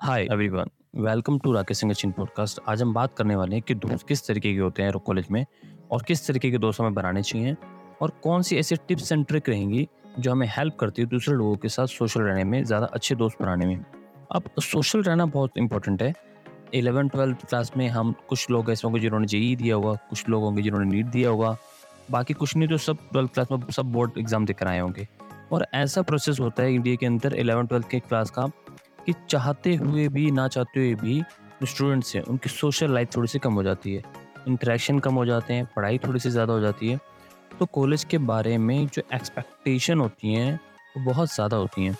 Hi everyone welcome to Rakesh Singh chin podcast आज हम बात करने वाले हैं कि दोस्त किस तरीके के होते हैं कॉलेज में और किस तरीके के दोस्त हमें बनाने चाहिए और कौन सी ऐसी टिप्स एंड ट्रिक रहेंगी जो हमें हेल्प करती है दूसरे लोगों के साथ सोशल रहने में, ज़्यादा अच्छे दोस्त बनाने में। अब सोशल रहना बहुत इंपॉर्टेंट है। इलेवन ट्वेल्थ क्लास में हम कुछ लोग ऐसे होंगे जिन्होंने जेई दिया होगा, कुछ लोग होंगे जिन्होंने नीट दिया होगा। बाकी कुछ नहीं तो सब ट्वेल्थ क्लास में सब बोर्ड एग्ज़ाम देकर आए होंगे। और ऐसा प्रोसेस होता है इंडिया के अंदर एलेवन ट्वेल्थ के क्लास का कि चाहते हुए भी, ना चाहते हुए भी स्टूडेंट्स हैं, उनकी सोशल लाइफ थोड़ी सी कम हो जाती है। इंटरेक्शन कम हो जाते हैं, पढ़ाई थोड़ी सी ज़्यादा हो जाती है। तो कॉलेज के बारे में जो एक्सपेक्टेशन होती हैं, वो बहुत ज़्यादा होती हैं।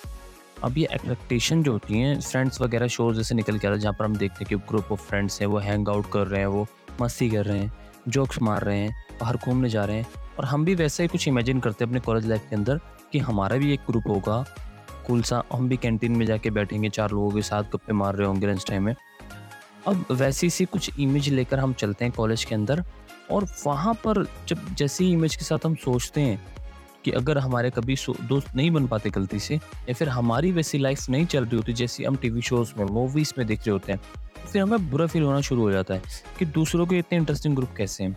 अब ये एक्सपेक्टेशन जो होती हैं फ्रेंड्स वगैरह शोज़ जैसे निकल के आता है, जहाँ पर हम देखते हैं कि ग्रुप ऑफ़ फ्रेंड्स हैं, वो हैंग आउट कर रहे हैं, वो मस्ती कर रहे हैं जोक्स मार रहे हैं, बाहर घूमने जा रहे हैं। और हम भी वैसे ही कुछ इमेजिन करते हैं अपने कॉलेज लाइफ के अंदर कि हमारा भी एक ग्रुप होगा कूल सा, हम भी कैंटीन में जाके बैठेंगे, चार लोगों के साथ गप्पे मार रहे होंगे लंच टाइम में। अब वैसी सी कुछ इमेज लेकर हम चलते हैं कॉलेज के अंदर और वहाँ पर जब जैसी इमेज के साथ हम सोचते हैं कि अगर हमारे कभी दोस्त नहीं बन पाते गलती से या फिर हमारी वैसी लाइफ नहीं चल रही होती जैसी हम टीवी शोज़ में मूवीज़ में देख रहे होते हैं तो फिर हमें बुरा फील होना शुरू हो जाता है कि दूसरों के इतने इंटरेस्टिंग ग्रुप कैसे हैं?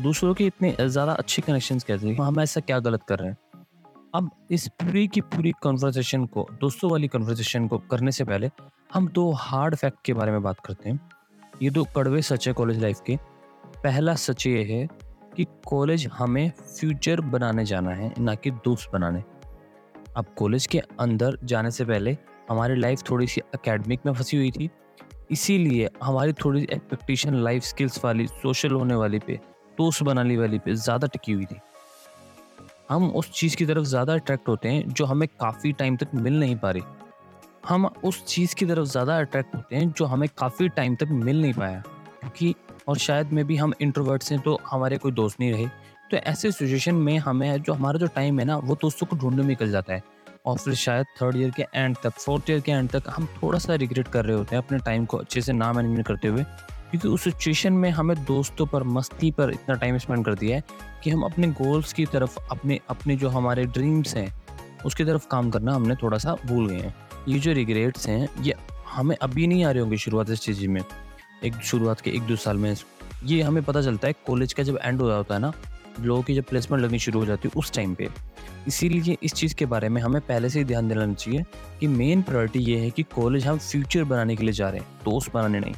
दूसरों के इतने ज़्यादा अच्छे कनेक्शंस कैसे हैं? हम ऐसा क्या गलत कर रहे हैं? अब इस पूरी की पूरी कन्वर्सेशन को, दोस्तों वाली कन्वर्सेशन को करने से पहले, हम दो हार्ड फैक्ट के बारे में बात करते हैं। ये दो कड़वे सच है कॉलेज लाइफ के। पहला सच ये है कि कॉलेज हमें फ्यूचर बनाने जाना है, ना कि दोस्त बनाने। अब कॉलेज के अंदर जाने से पहले, हमारी लाइफ थोड़ी सी अकेडमिक में फंसी हुई थी। इसीलिए हमारी थोड़ी सी एक्सपेक्टेशन लाइफ स्किल्स वाली सोशल होने वाली पे, दोस्त बनाने वाली पे ज़्यादा टिकी हुई थी। हम उस चीज़ की तरफ़ ज़्यादा अट्रैक्ट होते हैं जो हमें काफ़ी टाइम तक मिल नहीं पा रही। हम उस चीज़ की तरफ़ ज़्यादा अट्रैक्ट होते हैं जो हमें काफ़ी टाइम तक मिल नहीं पाया। क्योंकि, और शायद में भी हम इंट्रोवर्ट्स हैं तो हमारे कोई दोस्त नहीं रहे तो ऐसे सिचुएशन में हमें जो हमारा जो टाइम है ना, वो दोस्तों को ढूँढने में निकल जाता है। और फिर शायद थर्ड ईयर के एंड तक फोर्थ ईयर के एंड तक हम थोड़ा सा रिग्रेट कर रहे होते हैं अपने टाइम को अच्छे से ना मैनेजमेंट करते हुए। क्योंकि उस सिचुएशन में हमें दोस्तों पर, मस्ती पर इतना टाइम स्पेंड कर दिया है कि हम अपने गोल्स की तरफ़, अपने अपने जो हमारे ड्रीम्स हैं, उसकी तरफ़ काम करना हमने थोड़ा सा भूल गए हैं। ये जो रिग्रेट्स हैं, ये हमें अभी नहीं आ रहे होंगे शुरुआत इस चीज़ में। एक शुरुआत के एक दो साल में, ये हमें पता चलता है कॉलेज का जब एंड हो रहा होता है ना, लोगों की जब प्लेसमेंट लगनी शुरू हो जाती है उस टाइम पे। इसीलिए इस चीज़ के बारे में हमें पहले से ही ध्यान देना चाहिए कि मेन प्रायोरिटी ये है कि कॉलेज हम फ्यूचर बनाने के लिए जा रहे हैं, दोस्त बनाने नहीं।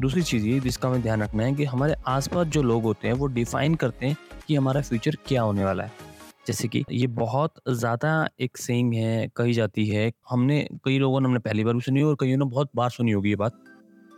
दूसरी चीज़ ये जिसका हमें ध्यान रखना है कि हमारे आसपास जो लोग होते हैं, वो डिफाइन करते हैं कि हमारा फ्यूचर क्या होने वाला है। जैसे कि ये बहुत ज़्यादा एक सेइंग है, कही जाती है। हमने, कई लोगों ने हमने पहली बार भी सुनी और कईयों ने बहुत बार सुनी होगी ये बात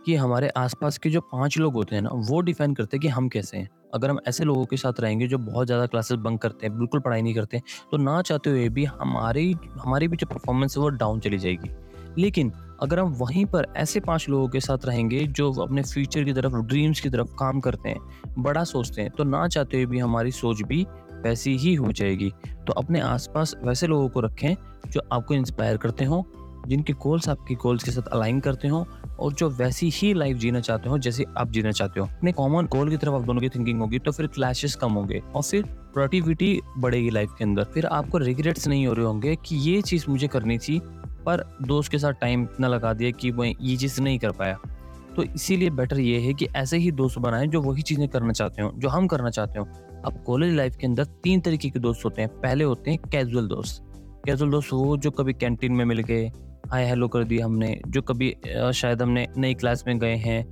कि हमारे आसपास के जो पाँच लोग होते हैं ना, वो डिफाइन करते हैं कि हम कैसे हैं। अगर हम ऐसे लोगों के साथ रहेंगे जो बहुत ज़्यादा क्लासेस बंक करते हैं, बिल्कुल पढ़ाई नहीं करते तो ना चाहते हुए भी हमारी हमारी भी जो परफॉर्मेंस है वो डाउन चली जाएगी। लेकिन अगर हम वहीं पर ऐसे पाँच लोगों के साथ रहेंगे जो अपने फ्यूचर की तरफ़ ड्रीम्स की तरफ़ काम करते हैं, बड़ा सोचते हैं तो ना चाहते हुए भी हमारी सोच भी वैसी ही हो जाएगी। तो अपने आसपास वैसे लोगों को रखें जो आपको इंस्पायर करते हों, जिनके गोल्स आपके गोल्स के साथ अलाइन करते हो और जो वैसी ही लाइफ जीना चाहते हो जैसे आप जीना चाहते हो। अपने कॉमन गोल की तरफ़ आप दोनों की थिंकिंग होगी तो फिर क्लैशेस कम होंगे और फिर प्रोडक्टिविटी बढ़ेगी लाइफ के अंदर। फिर आपको रिग्रेट्स नहीं हो रहे होंगे कि ये चीज़ मुझे करनी थी पर दोस्त के साथ टाइम इतना लगा दिया कि वो ये चीज़ नहीं कर पाया। तो इसीलिए बेटर ये है कि ऐसे ही दोस्त बनाएँ जो वही चीज़ें करना चाहते हो, जो हम करना चाहते हो। अब कॉलेज लाइफ के अंदर तीन तरीके के दोस्त होते हैं। पहले होते हैं कैजुअल दोस्त। कैजुअल दोस्त वो जो कभी कैंटीन में मिल गए, हाय हेलो कर दिया हमने। जो कभी शायद हमने नई क्लास में गए हैं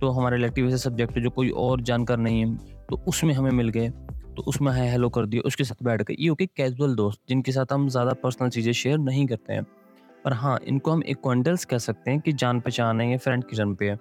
तो हमारे इलेक्टिव ऐसे सब्जेक्ट जो कोई और जानकार नहीं है तो उसमें हमें मिल गए। तो उसमें, हाय हेलो कर दिया उसके साथ बैठ गए। ये ओके कैजुअल दोस्त, जिनके साथ हम ज़्यादा पर्सनल चीज़ें शेयर नहीं करते हैं। पर हाँ इनको हम एक क्वेंटल्स कह सकते हैं कि जान पहचान है या फ्रेंड के जन्म पे है।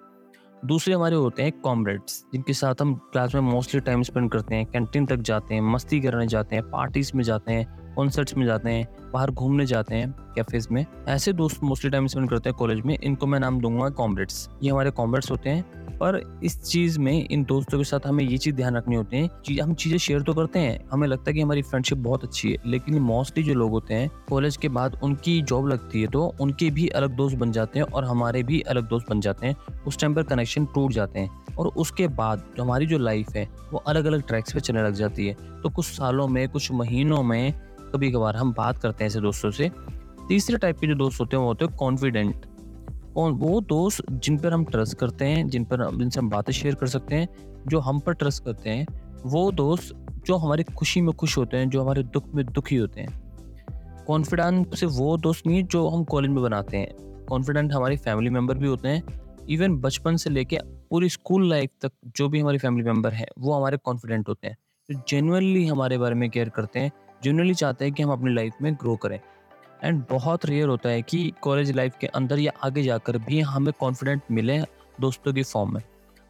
दूसरे हमारे होते हैं कॉमरेड्स जिनके साथ हम क्लास में मोस्टली टाइम स्पेंड करते हैं कैंटीन तक जाते हैं, मस्ती करने जाते हैं पार्टीज़ में जाते हैं कॉन्सर्ट्स में जाते हैं, बाहर घूमने जाते हैं कैफेज में। ऐसे दोस्त मोस्टली टाइम स्पेंड करते हैं कॉलेज में, इनको मैं नाम दूँगा कॉमरेड्स ये हमारे कॉमरेड्स होते हैं पर इस चीज़ में, इन दोस्तों के साथ हमें ये चीज़ ध्यान रखनी होती है कि हम चीज़ें शेयर तो करते हैं, हमें लगता है कि हमारी फ्रेंडशिप बहुत अच्छी है, लेकिन मोस्टली जो लोग होते हैं कॉलेज के बाद उनकी जॉब लगती है तो उनके भी अलग दोस्त बन जाते हैं और हमारे भी अलग दोस्त बन जाते हैं, उस टाइम पर कनेक्शन टूट जाते हैं और उसके बाद जो हमारी जो लाइफ है, वो अलग अलग ट्रैक्स पे चलने लग जाती है। तो कुछ सालों में, कुछ महीनों में कभी कभार हम बात करते हैं ऐसे दोस्तों से। तीसरे टाइप के जो दोस्त होते हैं, वो होते हैं कॉन्फिडेंट और वो दोस्त जिन पर हम ट्रस्ट करते हैं, जिन पर जिनसे हम बातें शेयर कर सकते हैं, जो हम पर ट्रस्ट करते हैं, वो दोस्त जो हमारी खुशी में खुश होते हैं, जो हमारे दुख में दुखी होते हैं। कॉन्फिडेंट से वो दोस्त नहीं जो हम कॉलेज में बनाते हैं। कॉन्फिडेंट हमारी फैमिली मेंबर भी होते हैं। इवन बचपन से लेके पूरी स्कूल लाइफ तक जो भी हमारी फैमिली मेंबर हैं, वो हमारे कॉन्फिडेंट होते हैं। जो जेनुअनली हमारे बारे में केयर करते हैं। जेनुअनली चाहते हैं कि हम अपनी लाइफ में ग्रो करें। एंड बहुत रेयर होता है कि कॉलेज लाइफ के अंदर या आगे जाकर भी हमें कॉन्फिडेंट मिले दोस्तों की फॉर्म में।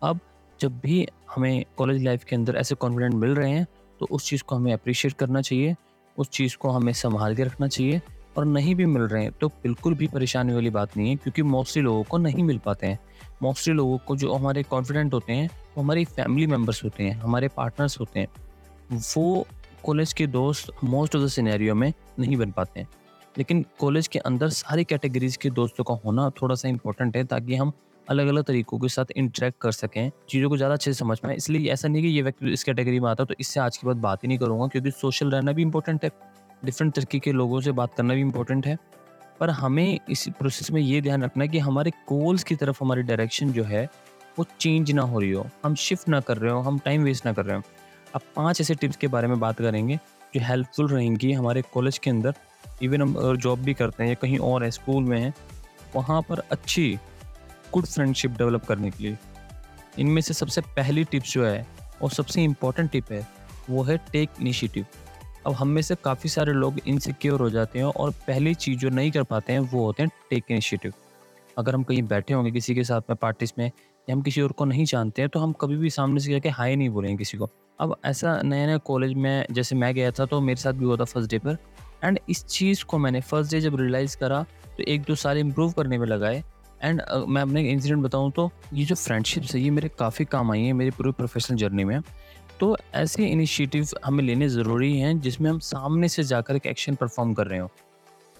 अब जब भी हमें कॉलेज लाइफ के अंदर ऐसे कॉन्फिडेंट मिल रहे हैं तो उस चीज़ को हमें अप्रिशिएट करना चाहिए, उस चीज़ को हमें संभाल के रखना चाहिए और नहीं भी मिल रहे हैं तो बिल्कुल भी परेशानी वाली बात नहीं है, क्योंकि मोस्टली लोगों को नहीं मिल पाते हैं। मोस्टली लोगों को जो हमारे कॉन्फिडेंट होते हैं, वो हमारी फैमिली मेंबर्स होते हैं, हमारे पार्टनर्स होते हैं। वो कॉलेज के दोस्त मोस्ट ऑफ़ द सिनेरियो में नहीं बन पाते हैं। लेकिन कॉलेज के अंदर सारी कैटेगरीज के दोस्तों का होना थोड़ा सा इंपॉर्टेंट है ताकि हम अलग अलग तरीकों के साथ इंटरेक्ट कर सकें, चीज़ों को ज़्यादा अच्छे से समझ पाएँ। इसलिए ऐसा नहीं कि ये व्यक्ति इस कैटेगरी में आता तो इससे आज के बाद बात ही नहीं करूँगा, क्योंकि सोशल रहना भी इंपॉर्टेंट है। डिफरेंट तरीके के लोगों से बात करना भी इंपॉर्टेंट है। पर हमें इस प्रोसेस में ये ध्यान रखना है कि हमारे गोल्स की तरफ़ हमारी डायरेक्शन जो है, वो चेंज ना हो रही हो। हम शिफ्ट ना कर रहे हो, हम टाइम वेस्ट ना कर रहे हो। अब पाँच ऐसे टिप्स के बारे में बात करेंगे, जो हेल्पफुल रहेंगी हमारे कॉलेज के अंदर। इवन हम जॉब भी करते हैं या कहीं और है स्कूल में हैं, वहाँ पर अच्छी गुड फ्रेंडशिप डेवलप करने के लिए। इनमें से सबसे पहली टिप्स जो है, और सबसे इंपॉर्टेंट टिप है, वो है टेक इनिशिएटिव अब हम में से काफ़ी सारे लोग इनसिक्योर हो जाते हैं और पहली चीज़ जो नहीं कर पाते हैं, वो होते हैं टेक इनिशिएटिव अगर हम कहीं बैठे होंगे किसी के साथ में पार्टीज़ में, या हम किसी और को नहीं जानते हैं तो हम कभी भी सामने से जाके हाई नहीं बोलेंगे किसी को। अब ऐसा नया नया कॉलेज में, जैसे मैं गया था तो मेरे साथ भी हुआ था फ़र्स्ट डे पर। एंड इस चीज़ को मैंने फ़र्स्ट डे जब रियलाइज़ करा तो एक दो साल इम्प्रूव करने में लगाए। एंड uh, मैं अपने इंसिडेंट बताऊँ तो ये जो फ्रेंडशिप्स है ये मेरे काफ़ी काम आई हैं मेरी पूरी प्रोफेशनल जर्नी में। तो ऐसे इनिशिएटिव हमें लेने ज़रूरी हैं जिसमें हम सामने से जाकर एक एक्शन परफॉर्म कर रहे हो।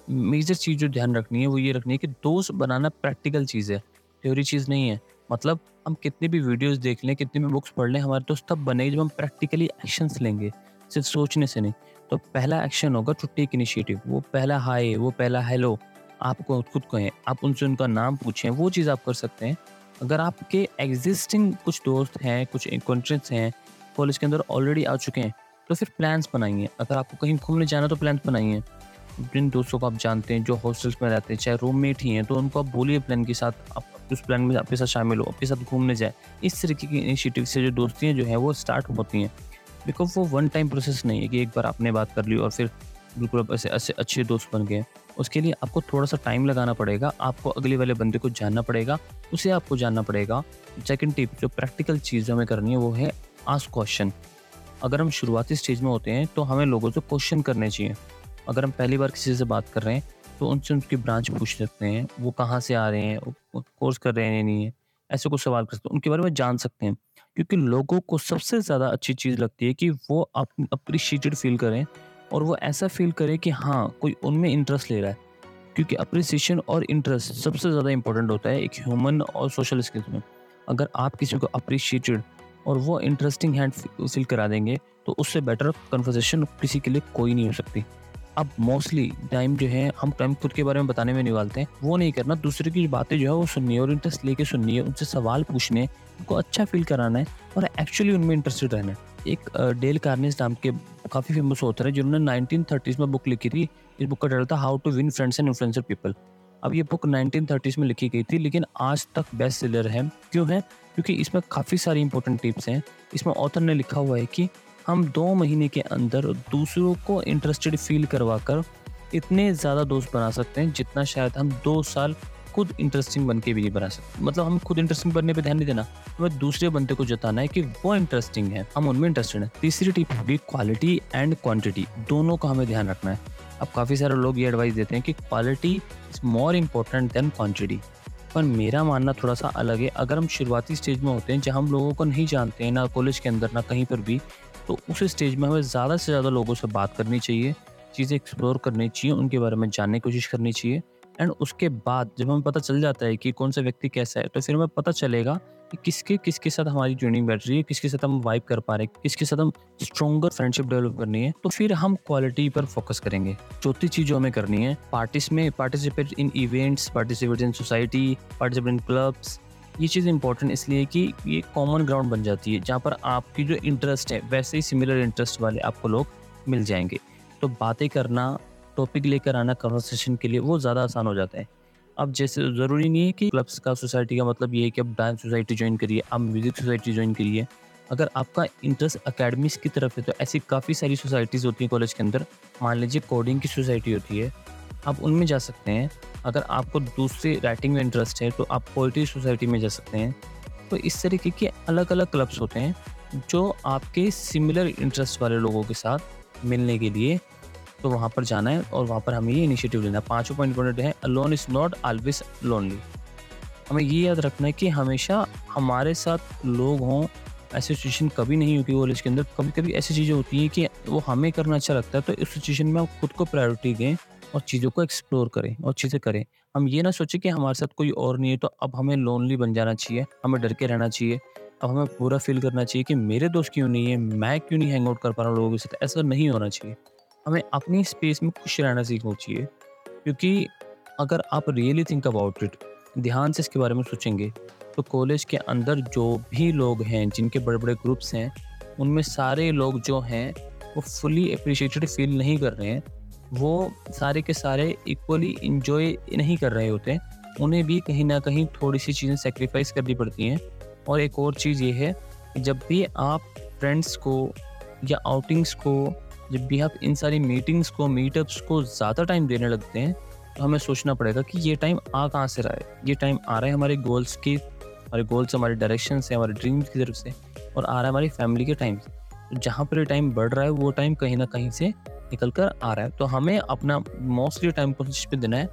मेजर चीज़ जो ध्यान रखनी है वो ये रखनी है कि दोस्त बनाना प्रैक्टिकल चीज़ है थ्योरी चीज़ नहीं है। मतलब हम कितने भी वीडियोस देख लें कितने भी बुक्स पढ़ लें हमारे दोस्त तब बनेगी जब हम प्रैक्टिकली एक्शंस लेंगे। सिर्फ़ सोचने से नहीं। तो पहला एक्शन होगा टू टेक इनिशिएटिव वो पहला हाय वो पहला हेलो आपको खुद कहें आप उनसे उनका नाम पूछें, वो चीज़ आप कर सकते हैं। अगर आपके एग्जिस्टिंग कुछ दोस्त हैं, कुछ कॉन्ट्रेंट्स हैं कॉलेज के अंदर ऑलरेडी आ चुके हैं तो फिर प्लान्स बनाइए। अगर आपको कहीं घूमने जाना तो प्लान बनाइए। जिन दोस्तों को आप जानते हैं, जो हॉस्टल्स में रहते हैं, चाहे रूममेट ही हैं तो उनको आप बोलिए प्लान के साथ, आप उस प्लान में आपके साथ शामिल हो, आपके साथ घूमने जाए। इस तरीके की इनिशिएटिव से जो दोस्तियाँ जो हैं, वो स्टार्ट होती हैं। बिकॉज़ वो वन टाइम प्रोसेस नहीं है कि एक बार आपने बात कर ली और फिर बिल्कुल ऐसे ऐसे अच्छे दोस्त बन गए। उसके लिए आपको थोड़ा सा टाइम लगाना पड़ेगा, आपको अगले वाले बंदे को जानना पड़ेगा, उसे आपको जानना पड़ेगा। सेकेंड टिप जो प्रैक्टिकल चीज़ हमें करनी है, वो है आस्क क्वेश्चन अगर हम शुरुआती स्टेज में होते हैं तो हमें लोगों से क्वेश्चन करने चाहिए। अगर हम पहली बार किसी से बात कर रहे हैं तो उनसे उनकी ब्रांच पूछ सकते हैं, वो कहाँ से आ रहे हैं कोर्स कर रहे हैं या नहीं है, ऐसे कुछ सवाल कर सकते हैं। उनके बारे में जान सकते हैं। क्योंकि लोगों को सबसे ज़्यादा अच्छी चीज़ लगती है कि वो अप्रिशिएटेड फील करें और वो ऐसा फील करें कि हाँ कोई उनमें इंटरेस्ट ले रहा है। क्योंकि अप्रिसिएशन और इंटरेस्ट सबसे ज़्यादा इंपॉर्टेंट होता है एक ह्यूमन और सोशल स्किल्स में। अगर आप किसी को अप्रिशिएटेड और वो इंटरेस्टिंग हैंड फील करा देंगे तो उससे बेटर कन्वर्सेशन किसी के लिए कोई नहीं हो सकती। अब मोस्टली टाइम जो है, हम टाइम खुद के बारे में बताने में निकालते हैं। वो नहीं करना, दूसरे की बातें जो है, वो सुननी है और इंटरेस्ट लेके सुननी है, उनसे सवाल पूछने उनको अच्छा फील कराना है और एक्चुअली उनमें इंटरेस्टेड रहना है। एक डेल कार्निस नाम के काफ़ी फ़ेमस ऑथर है, जिन्होंने नाइनटीन थर्टीज़ में बुक लिखी थी। इस बुक का टाइटल था how to win friends and influencer people अब ये बुक नाइनटीन थर्टीज़ में लिखी गई थी, लेकिन आज तक बेस्ट सेलर है। क्यों है? क्योंकि इसमें काफ़ी सारी इंपॉर्टेंट टिप्स हैं। इसमें ऑथर ने लिखा हुआ है कि हम दो महीने के अंदर दूसरों को इंटरेस्टेड फील करवा कर इतने ज़्यादा दोस्त बना सकते हैं, जितना शायद हम दो साल खुद इंटरेस्टिंग बन के भी नहीं बना सकते। मतलब हम खुद इंटरेस्टिंग बनने पे ध्यान नहीं देना, हमें दूसरे बंदे को जताना है कि वो इंटरेस्टिंग है, हम उनमें इंटरेस्टेड हैं। तीसरी टिप होगी क्वालिटी एंड क्वांटिटी दोनों का हमें ध्यान रखना है। अब काफ़ी सारे लोग ये एडवाइस देते हैं कि quality is more important than quantity पर मेरा मानना थोड़ा सा अलग है, अगर हम शुरुआती स्टेज में होते हैं, जहाँ हम लोगों को नहीं जानते हैं, ना कॉलेज के अंदर, ना कहीं पर भी तो उस स्टेज में हमें ज़्यादा से ज़्यादा लोगों से बात करनी चाहिए, चीज़ें एक्सप्लोर करनी चाहिए, उनके बारे में जानने की कोशिश करनी चाहिए। एंड उसके बाद जब हमें पता चल जाता है कि कौन सा व्यक्ति कैसा है तो फिर हमें पता चलेगा कि किसके किसके साथ हमारी ट्यूनिंग बैठ रही है, किसके साथ हम वाइब कर पा रहे हैं, किसके साथ हम स्ट्रॉन्गर फ्रेंडशिप डेवलप करनी है तो फिर हम क्वालिटी पर फोकस करेंगे। चौथी चीज़ जो हमें करनी है पार्टिस में participate in events participate in society participate in clubs ये चीज़ इंपॉर्टेंट इसलिए कि ये कॉमन ग्राउंड बन जाती है, जहाँ पर आपकी जो इंटरेस्ट है, वैसे ही सिमिलर इंटरेस्ट वाले आपको लोग मिल जाएँगे। तो बातें करना टॉपिक लेकर आना कन्वर्सेशन के लिए वो ज़्यादा आसान हो जाता है। अब जैसे ज़रूरी नहीं है कि क्लब्स का सोसाइटी का मतलब ये है कि आप डांस सोसाइटी ज्वाइन करिए आप म्यूज़िक सोसाइटी ज्वाइन करिए। अगर आपका इंटरेस्ट अकेडमिक्स की तरफ़ है तो ऐसी काफ़ी सारी सोसाइटीज़ होती हैं कॉलेज के अंदर। मान लीजिए कोडिंग की सोसाइटी होती है, आप उनमें जा सकते हैं। अगर आपको दूसरे राइटिंग में इंटरेस्ट है तो आप पोइट्री सोसाइटी में जा सकते हैं। तो इस तरीके के अलग अलग क्लब्स होते हैं, जो आपके सिमिलर इंटरेस्ट वाले लोगों के साथ मिलने के लिए तो वहाँ पर जाना है और वहाँ पर हमें ये इनिशिएटिव लेना है। पाँचों पॉइंट इंपॉर्टेंट है lone is not always lonely हमें ये याद रखना है कि हमेशा हमारे साथ लोग हों, ऐसी सिचुएशन कभी नहीं होती कॉलेज के अंदर। कभी कभी ऐसी चीज़ें होती हैं कि वो हमें करना अच्छा लगता है तो इस सिचुएशन में हम खुद को प्रायोरिटी दें और चीज़ों को एक्सप्लोर करें और चीज़ें करें। हम ये ना सोचें कि हमारे साथ कोई और नहीं है तो अब हमें लोनली बन जाना चाहिए, हमें डर के रहना चाहिए, अब हमें पूरा फील करना चाहिए कि मेरे दोस्त क्यों नहीं है, मैं क्यों नहीं हैंग आउट कर पा रहा हूँ लोगों के साथ? ऐसा नहीं होना चाहिए। हमें अपनी स्पेस में खुश रहना सीखना चाहिए, क्योंकि अगर आप रियली थिंक अबाउट इट ध्यान से इसके बारे में सोचेंगे तो कॉलेज के अंदर जो भी लोग हैं, जिनके बड़े बड़े ग्रुप्स हैं, उनमें सारे लोग जो हैं, वो फुली अप्रिशिएटेड फील नहीं कर रहे हैं। वो सारे के सारे इक्वली इंजॉय नहीं कर रहे होते उन्हें भी कहीं ना कहीं थोड़ी सी चीज़ें सेक्रीफाइस करनी पड़ती हैं। और एक और चीज़ ये है जब भी आप फ्रेंड्स को या आउटिंग्स को, जब भी आप इन सारी मीटिंग्स को मीटअप्स को ज़्यादा टाइम देने लगते हैं तो हमें सोचना पड़ेगा कि ये टाइम आ कहाँ से रहा है? ये टाइम आ रहा है हमारे गोल्स की, हमारे गोल्स हमारे डायरेक्शन से हमारे ड्रीम्स की तरफ़ से और आ रहा है हमारी फैमिली के टाइम से। जहाँ पर ये टाइम बढ़ रहा है, वो टाइम कहीं ना कहीं से निकल कर आ रहा है। तो हमें अपना मोस्टली टाइम को पे देना है।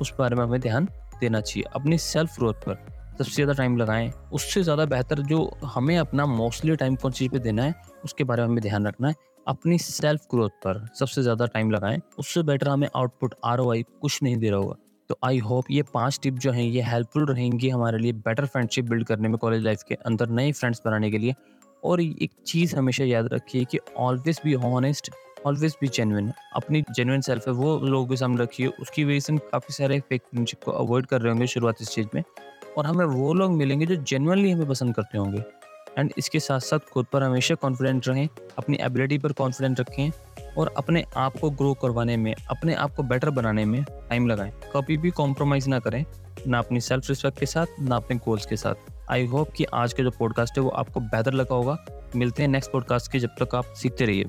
उस बारे में हमें ध्यान देना चाहिए। अपनी सेल्फ ग्रोथ पर सबसे ज़्यादा टाइम लगाएँ। उससे ज़्यादा बेहतर जो हमें अपना मोस्टली टाइम कौन चीज़ पे देना है, उसके बारे में हमें ध्यान रखना है। अपनी सेल्फ ग्रोथ पर सबसे ज़्यादा टाइम लगाएँ। उससे बेटर हमें आउटपुट आरओआई कुछ नहीं दे रहा होगा। तो आई होप ये पाँच टिप जो हैं, ये हेल्पफुल रहेंगी हमारे लिए बेटर फ्रेंडशिप बिल्ड करने में कॉलेज लाइफ के अंदर नए फ्रेंड्स बनाने के लिए। और एक चीज़ हमेशा याद रखिए कि always be honest always be genuine अपनी जेनविन सेल्फ है, वो लोगों के सामने रखिए। उसकी वजह से हम काफ़ी सारे फेक फ्रेंडशिप को अवॉइड कर रहे होंगे शुरुआती स्टेज में। और हमें वो लोग मिलेंगे जो जेनुअनली हमें पसंद करते होंगे। एंड इसके साथ साथ खुद पर हमेशा कॉन्फिडेंट रहें, अपनी एबिलिटी पर कॉन्फिडेंट रखें और अपने आप को ग्रो करवाने में, अपने आप को बेटर बनाने में टाइम लगाएँ। कभी भी कॉम्प्रोमाइज़ ना करें, ना अपनी सेल्फ रिस्पेक्ट के साथ, ना अपने गोल्स के साथ। आई होप कि आज का जो पॉडकास्ट है, वो आपको बेहतर लगा होगा। मिलते हैं नेक्स्ट पॉडकास्ट के जब तक आप सीखते रहिए।